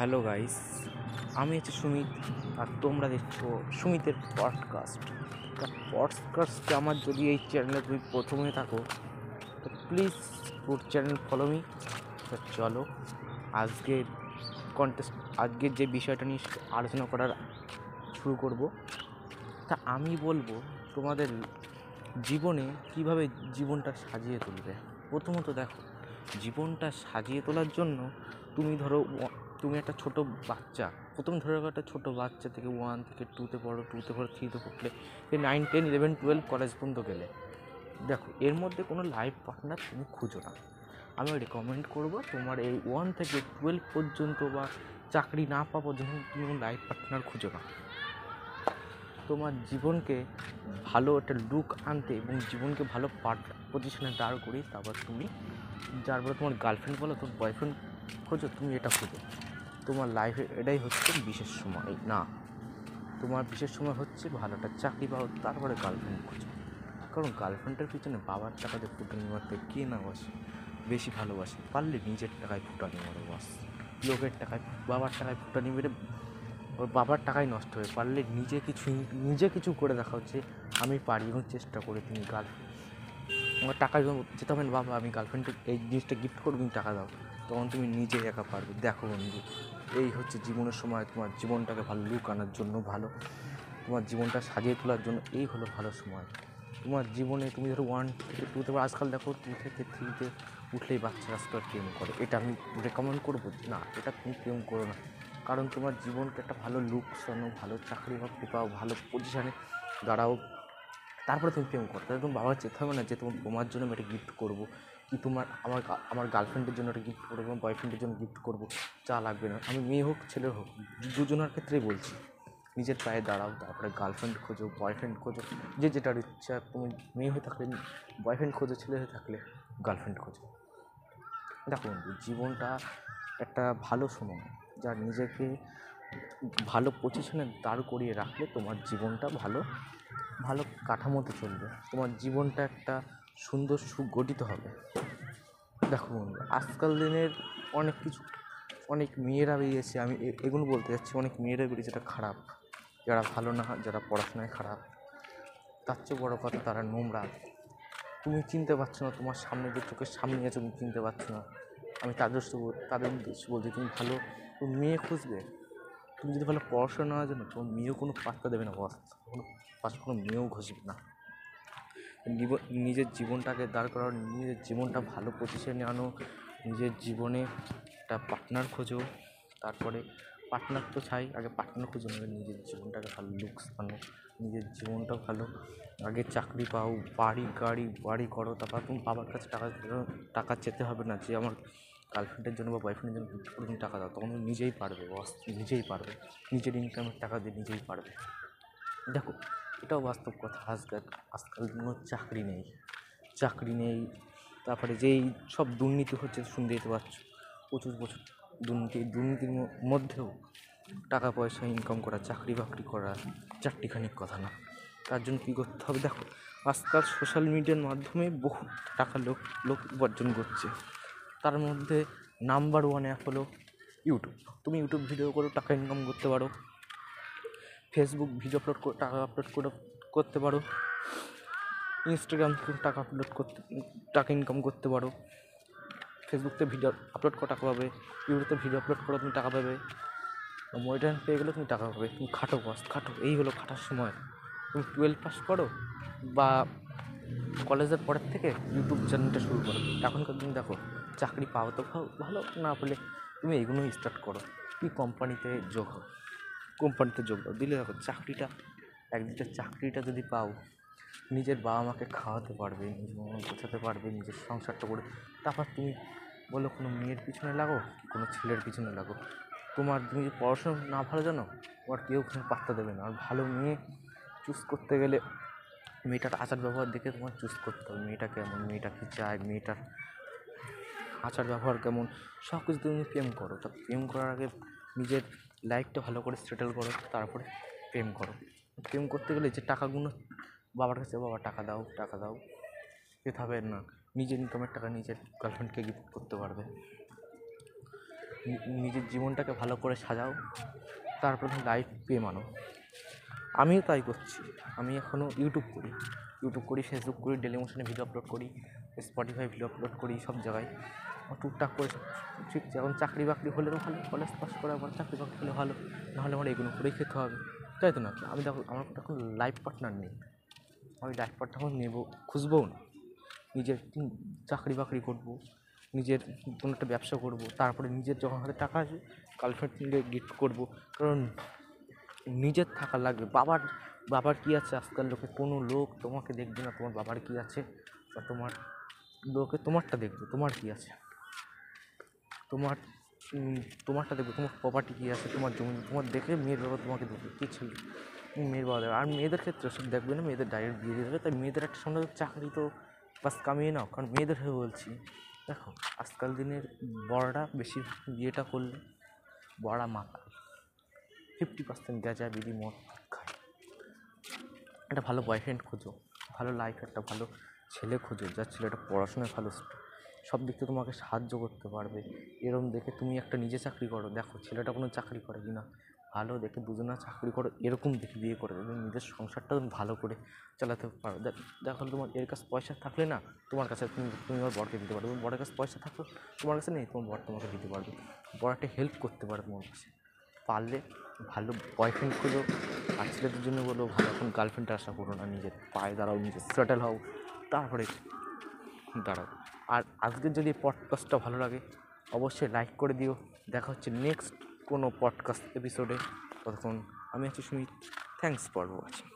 Hello guys আমি হচ্ছে সুমিত, আর তোমরা দেখছ সুমিতের পডকাস্ট পডকাস্টে আমার যদি এই চ্যানেলে তুমি প্রথমে থাকো, তো প্লিজ তোর চ্যানেল ফলো মি তো চলো, আজকের কন্টেস্ট আজকের যে বিষয়টা নিয়ে আলোচনা করার শুরু করব। তা আমি বলব, তোমাদের জীবনে কীভাবে জীবনটা সাজিয়ে তুলবে? প্রথমত দেখো, জীবনটা সাজিয়ে তোলার জন্য তুমি ধরো তুমি একটা ছোট বাচ্চা। প্রথম ধরো একটা ছোট বাচ্চা থেকে ওয়ান থেকে টুতে পড়ো টুতে পড়ো থ্রিতে পড়লে nine ten eleven twelve college পর্যন্ত গেলে। দেখো, এর মধ্যে কোনো লাইফ পার্টনার তুমি খুঁজো না। আমি রেকমেন্ড করব তোমার এই ওয়ান থেকে টুয়েলভ পর্যন্ত বা চাকরি না পাওয়া পর্যন্ত তুমি কোনো লাইফ পার্টনার খুঁজো না। তোমার জীবনকে ভালো একটা লুক আনতে এবং জীবনকে ভালো পার্ট পজিশনে দাঁড় করি তারপর তুমি যার পরে তোমার গার্লফ্রেন্ড বলো, তোমার বয়ফ্রেন্ড খোঁজো, তুমি এটা খোঁজো। তোমার লাইফে এটাই হচ্ছে বিশেষ সময়। না, তোমার বিশেষ সময় হচ্ছে ভালো একটা চাকরি পাও, তারপরে গার্লফ্রেন্ড খুঁজো। কারণ গার্লফ্রেন্ডের পিছনে বাবার টাকাতে ফুটানি মারতে কে না বসে, বেশি ভালোবাসে। পারলে নিজের টাকায় ফুটানি মারো বাস। লোকের টাকায়, বাবার টাকায় ফুটানি মেরে ওর বাবার টাকাই নষ্ট হয়ে, পারলে নিজে কিছু নিজে কিছু করে দেখা হচ্ছে, আমি পারি এবং চেষ্টা করে তুমি গার্লফ্রেন্ড আমার টাকা যেতে হবে না বাবা, আমি গার্লফ্রেন্ডকে এই জিনিসটা গিফট করব, তুমি টাকা দাও, তখন তুমি নিজে একা পারবে। দেখো বন্ধু এই হচ্ছে জীবনের সময়, তোমার জীবনটাকে ভালো লুক আনার জন্য ভালো, তোমার জীবনটা সাজিয়ে তোলার জন্য এই হলো ভালো সময়। তোমার জীবনে তুমি ধরো ওয়ান থেকে টুতে আজকাল দেখো টু থেকে থ্রিতে উঠলেই বাচ্চারা আজকাল প্রেম করে। এটা আমি রেকমেন্ড করব, না, এটা তুমি প্রেম করো না। কারণ তোমার জীবনকে একটা ভালো লুক শোনো, ভালো চাকরি বাকরি পাও ভালো পজিশানে দাঁড়াও। তারপরে তুমি প্রেম করো। তুমি বাবার যেতে হবে না যে তোমার তোমার জন্য আমি একটা গিফট করব, কি তোমার আমার আমার গার্লফ্রেন্ডের জন্য একটা গিফট করব বয়ফ্রেন্ডের জন্য গিফট করব, যা লাগবে না। আমি মেয়ে হোক, ছেলে হোক দুজনের ক্ষেত্রেই বলছি, নিজের পায়ে দাঁড়াও, তারপরে গার্লফ্রেন্ড খোঁজো বয়ফ্রেন্ড খোঁজো, যে যেটার ইচ্ছা, তুমি মেয়ে হয়ে থাকলে বয়ফ্রেন্ড খোঁজো, ছেলে হয়ে থাকলে গার্লফ্রেন্ড খোঁজো। দেখো বন্ধু, জীবনটা একটা ভালো সময়, যা নিজেকে ভালো পজিশনে দাঁড় করিয়ে রাখলে তোমার জীবনটা ভালো ভালো কাঠামোতে চলবে। তোমার জীবনটা একটা সুন্দর সুগঠিত হবে। দেখো বন্ধু, আজকাল দিনের অনেক কিছু, অনেক মেয়েরা বেরিয়েছে। আমি এগুলো বলতে যাচ্ছি, অনেক মেয়েরা বেরিয়েছে যেটা খারাপ। যারা ভালো না, যারা পড়াশোনায় খারাপ। তার চেয়ে বড়ো কথা তারা নোংরা। তুমি চিনতে পারছ না, তোমার সামনে যে চোখের সামনে আছে তুমি চিনতে পারছ না। আমি তাদের তাদের উদ্দেশ্য বলছি, তুমি ভালো, তুমি মেয়ে খুঁজবে? তুমি যদি ভালো পড়াশোনা না জানো তোমার মেয়েও কোনো পাত্তা দেবে না বস কোনো পাশে কোনো মেয়েও ঘষবে না। নিজের জীবনটাকে দাঁড় করানো নিজের জীবনটা ভালো পজিশনে আনো, নিজের জীবনে একটা পার্টনার খোঁজো। তারপরে পার্টনার তো চাই, আগে পার্টনার খুঁজো নেবে নিজের জীবনটাকে ভালো লুকস আনো। নিজের জীবনটা ভালো। আগে চাকরি পাও, বাড়ি, গাড়ি, বাড়ি করো, তারপর তুমি বাবার কাছে টাকা টাকা চেতে হবে না যে আমার গার্লফ্রেন্ডের জন্য বা বয়ফ্রেন্ডের জন্য gift করে টাকা দাও, তখন নিজেই পারবে নিজেই পারবে। নিজের ইনকামের টাকা দিয়ে নিজেই পারবে। দেখো, এটাও বাস্তব কথা। আজকাল আজকাল কোনো চাকরি নেই। চাকরি নেই, তারপরে যেই সব দুর্নীতি হচ্ছে শুনতেই তো পাচ্ছ। প্রচুর প্রচুর দুর্নীতি, দুর্নীতির মধ্যেও টাকা পয়সা ইনকাম করা, চাকরি বাকরি করা চারটিখানিক কথা না। তার জন্য কী করতে হবে? দেখো, আজকাল সোশ্যাল মিডিয়ার মাধ্যমে বহু টাকা লোক লোক উপার্জন করছে। তার মধ্যে নাম্বার ওয়ান অ্যাপ হলো ইউটিউব তুমি ইউটিউব ভিডিও করে টাকা ইনকাম করতে পারো। ফেসবুক ভিডিও আপলোড টাকা আপলোড করে করতে পারো। ইনস্টাগ্রাম টাকা আপলোড করতে টাকা ইনকাম করতে পারো। ফেসবুকতে ভিডিও আপলোড করে টাকা পাবে। ইউটিউবে ভিডিও আপলোড করে তুমি টাকা পাবে। মনিটাইন পেয়ে গেলে তুমি টাকা পাবে। তুমি খাটো বাস খাটো। এই হলো খাটার সময়। তুমি টুয়েলভ পাস করো বা কলেজের পরের থেকে ইউটিউব চ্যানেলটা শুরু করো। এখনকার দিন দেখো। চাকরি পাও তো ভালো না পেলে তুমি এগুলোই স্টার্ট করো। তুমি কোম্পানিতে যোগ হও? কোম্পানিতে যোগ দাও। দিলে দেখো চাকরিটা একদিকটা চাকরিটা যদি পাও নিজের বাবা মাকে খাওয়াতে পারবে নিজের মন গোছাতে পারবে নিজের সংসারটা করে তারপর তুমি বলো কোনো মেয়ের পিছনে লাগো কি কোনো ছেলের পিছনে লাগো? তোমার তুমি যদি পড়াশোনা না ভালো জানো তোমার কেউ কোনো পাত্তা দেবে না। আর ভালো মেয়ে চুজ করতে গেলে মেয়েটার আচার ব্যবহার দেখে তোমার চুজ করতে হবে। মেয়েটা কেমন? মেয়েটা কী চায়? মেয়েটার আচার ব্যবহার কেমন? সব কিছু তুমি প্রেম করো, তা প্রেম করার আগে নিজের লাইফটা ভালো করে সেটেল করো, তারপরে প্রেম করো। প্রেম করতে গেলে যে টাকাগুলো বাবার কাছে, বাবা, টাকা দাও টাকা দাও। যেতে হবে না। নিজের ইনকামের টাকা নিজের গার্লফ্রেন্ডকে গিফট করতে পারবে। নিজের জীবনটাকে ভালো করে সাজাও, তারপর লাইফ পেয়ে মানো। আমিও তাই করছি। আমি এখনও ইউটিউব করি। ইউটিউব করি ফেসবুক করি ডেলি মোশনে ভিডিও আপলোড করি। স্পটিফাই ভিডিও আপলোড করি সব জায়গায়। টুকটাক করে ঠিক যেমন চাকরি বাকরি হলে তো ভালো কলেজ পাস করার পর চাকরি বাকরি হলে ভালো, নাহলে আমার এগুলো করেই খেতে হবে। তাই তো না? আমি দেখো, আমার এখন লাইফ পার্টনার নেই। আমি লাইফ পার্টনার নেব, খুঁজবও না। নিজের চাকরি বাকরি করব, নিজের কোনো একটা ব্যবসা করব, তারপরে নিজের যখন হাতে টাকা আসবে গার্লফ্রেন্ডকে গিফট করব। কারণ নিজের থাকা লাগবে। বাবার বাবার কী আছে? আজকাল লোকে কোনো লোক তোমাকে দেখবে না, তোমার বাবার কী আছে? বা তোমার লোকে তোমারটা দেখবে, তোমার কী আছে? তোমার তোমারটা দেখবে, তোমার প্রপার্টি কী আছে, তোমার জমি, তোমার দেখে মেয়ের বাবা তোমাকে দেখবে, কী ছিল? মেয়ের বাবা দেখবে। আর মেয়েদের ক্ষেত্রে সব দেখবে না, মেয়েদের ডাইরেক্ট বিয়ে দিয়ে দেবে, তাই মেয়েদের একটা সঙ্গে চাকরি তো বাস কামিয়ে নাও, কারণ মেয়েদের হয়ে বলছি। দেখো, আজকাল দিনের বড়রা বেশি বিয়েটা করলে বড়া মাতা ফিফটি পার্সেন্ট গাঁজা বিড়ি মদ খায়। একটা ভালো বয়ফ্রেন্ড খোঁজো, ভালো লাইফ একটা ভালো ছেলে খোঁজো, যার ছেলেটা পড়াশোনায় ভালো সব দিক থেকে তোমাকে সাহায্য করতে পারবে। এরম দেখে তুমি একটা নিজে চাকরি করো। দেখো, ছেলেটা কোনো চাকরি করে কি না? ভালো দেখে দুজনা চাকরি করো, এরকম দেখে বিয়ে করে এবং নিজের সংসারটা তুমি ভালো করে চালাতে পারো। দেখ- তোমার এর কাছে পয়সা থাকলে না তোমার কাছে তুমি তুমি আমার বরকে দিতে পারবে। বরের কাছে পয়সা থাকল তোমার কাছে নেই, তোমার বর তোমাকে দিতে পারবে। বর একটা হেল্প করতে পারে তোমার কাছে। পারলে ভালো বয়ফ্রেন্ড খোঁজো। আর ছেলেদের জন্য বলো, ভালো এখন গার্লফ্রেন্ড আশা করো না নিজের। পায়ে দাঁড়াও নিজের সেটেল হও। তারপরে দাঁড়াও। আর আজকের যদি পডকাস্টটা ভালো লাগে অবশ্যই লাইক করে দিও। দেখা হচ্ছে নেক্সট কোনো পডকাস্ট এপিসোডে ততক্ষণ আমি আছি সুমিত। Thanks for watching